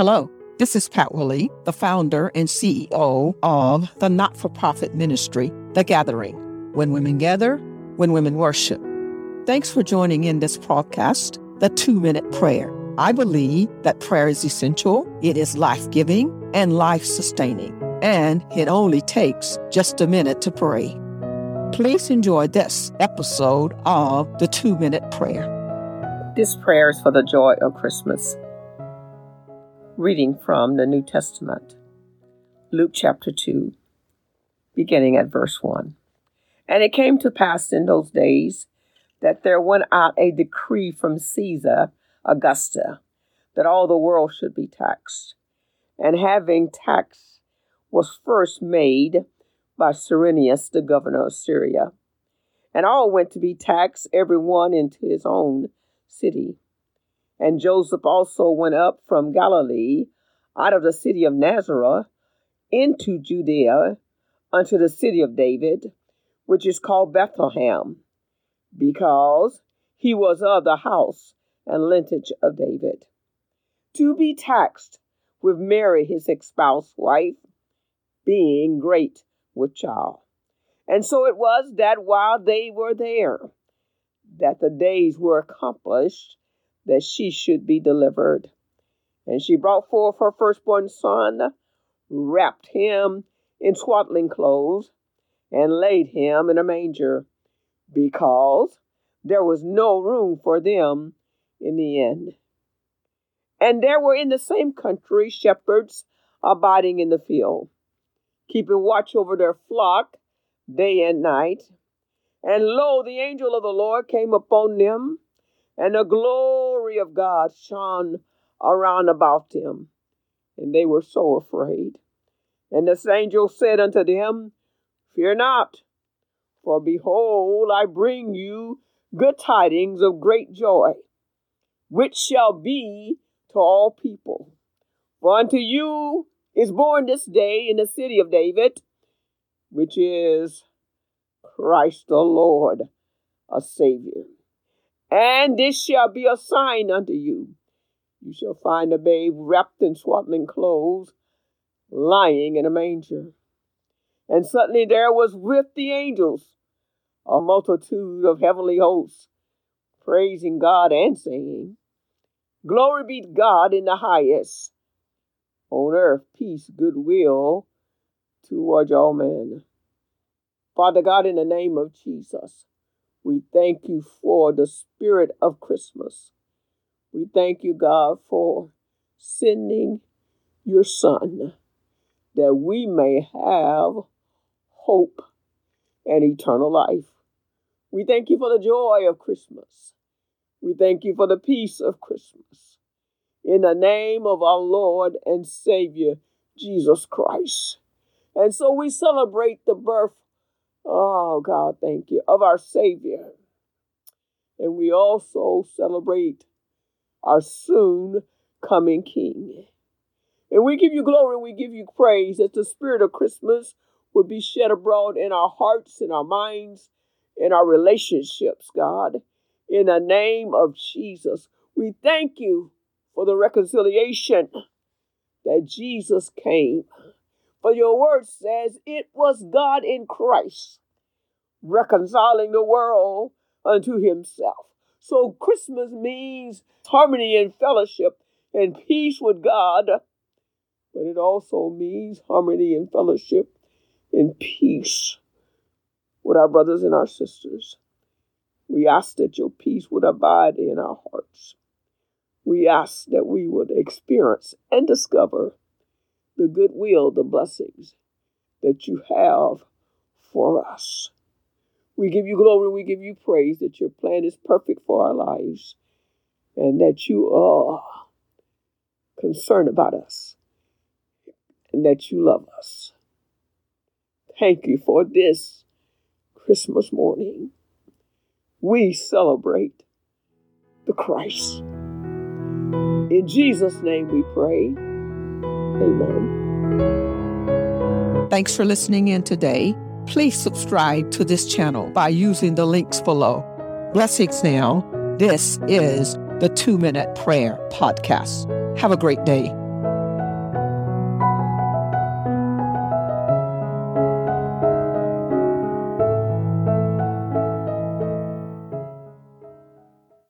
Hello, this is Pat Willie, the founder and CEO of the not for profit ministry, The Gathering. When women gather, when women worship. Thanks for joining in this podcast, The Two Minute Prayer. I believe that prayer is essential, it is life giving and life sustaining, and it only takes just a minute to pray. Please enjoy this episode of The Two Minute Prayer. This prayer is for the joy of Christmas. Reading from the New Testament, Luke chapter 2, beginning at verse 1. And it came to pass in those days that there went out a decree from Caesar Augusta that all the world should be taxed. And having tax was first made by Cyrenius, the governor of Syria. And all went to be taxed, every one into his own city. And Joseph also went up from Galilee, out of the city of Nazareth, into Judea, unto the city of David, which is called Bethlehem, because he was of the house and lineage of David, to be taxed with Mary, his espoused wife, being great with child. And so it was that while they were there, that the days were accomplished that she should be delivered. And she brought forth her firstborn son, wrapped him in swaddling clothes, and laid him in a manger, because there was no room for them in the inn. And there were in the same country shepherds abiding in the field, keeping watch over their flock day and night. And lo, the angel of the Lord came upon them and the glory of God shone around about them, and they were so afraid. And this angel said unto them, Fear not, for behold, I bring you good tidings of great joy, which shall be to all people. For unto you is born this day in the city of David, which is Christ the Lord, a Savior. And this shall be a sign unto you. You shall find a babe wrapped in swaddling clothes, lying in a manger. And suddenly there was with the angels a multitude of heavenly hosts, praising God and saying, Glory be to God in the highest, on earth peace, goodwill towards all men. Father God, in the name of Jesus, we thank you for the spirit of Christmas. We thank you, God, for sending your Son that we may have hope and eternal life. We thank you for the joy of Christmas. We thank you for the peace of Christmas. In the name of our Lord and Savior, Jesus Christ. And so we celebrate the birth Oh, God, thank you, of our Savior. And we also celebrate our soon coming King. And we give you glory and we give you praise that the spirit of Christmas would be shed abroad in our hearts, in our minds, in our relationships, God. In the name of Jesus, we thank you for the reconciliation that Jesus came for your word says it was God in Christ reconciling the world unto himself. So Christmas means harmony and fellowship and peace with God, but it also means harmony and fellowship and peace with our brothers and our sisters. We ask that your peace would abide in our hearts. We ask that we would experience and discover the goodwill, the blessings that you have for us. We give you glory, we give you praise that your plan is perfect for our lives and that you are concerned about us and that you love us. Thank you for this Christmas morning. We celebrate the Christ. In Jesus' name we pray. Amen. Thanks for listening in today. Please subscribe to this channel by using the links below. Blessings now. This is the Two Minute Prayer Podcast. Have a great day.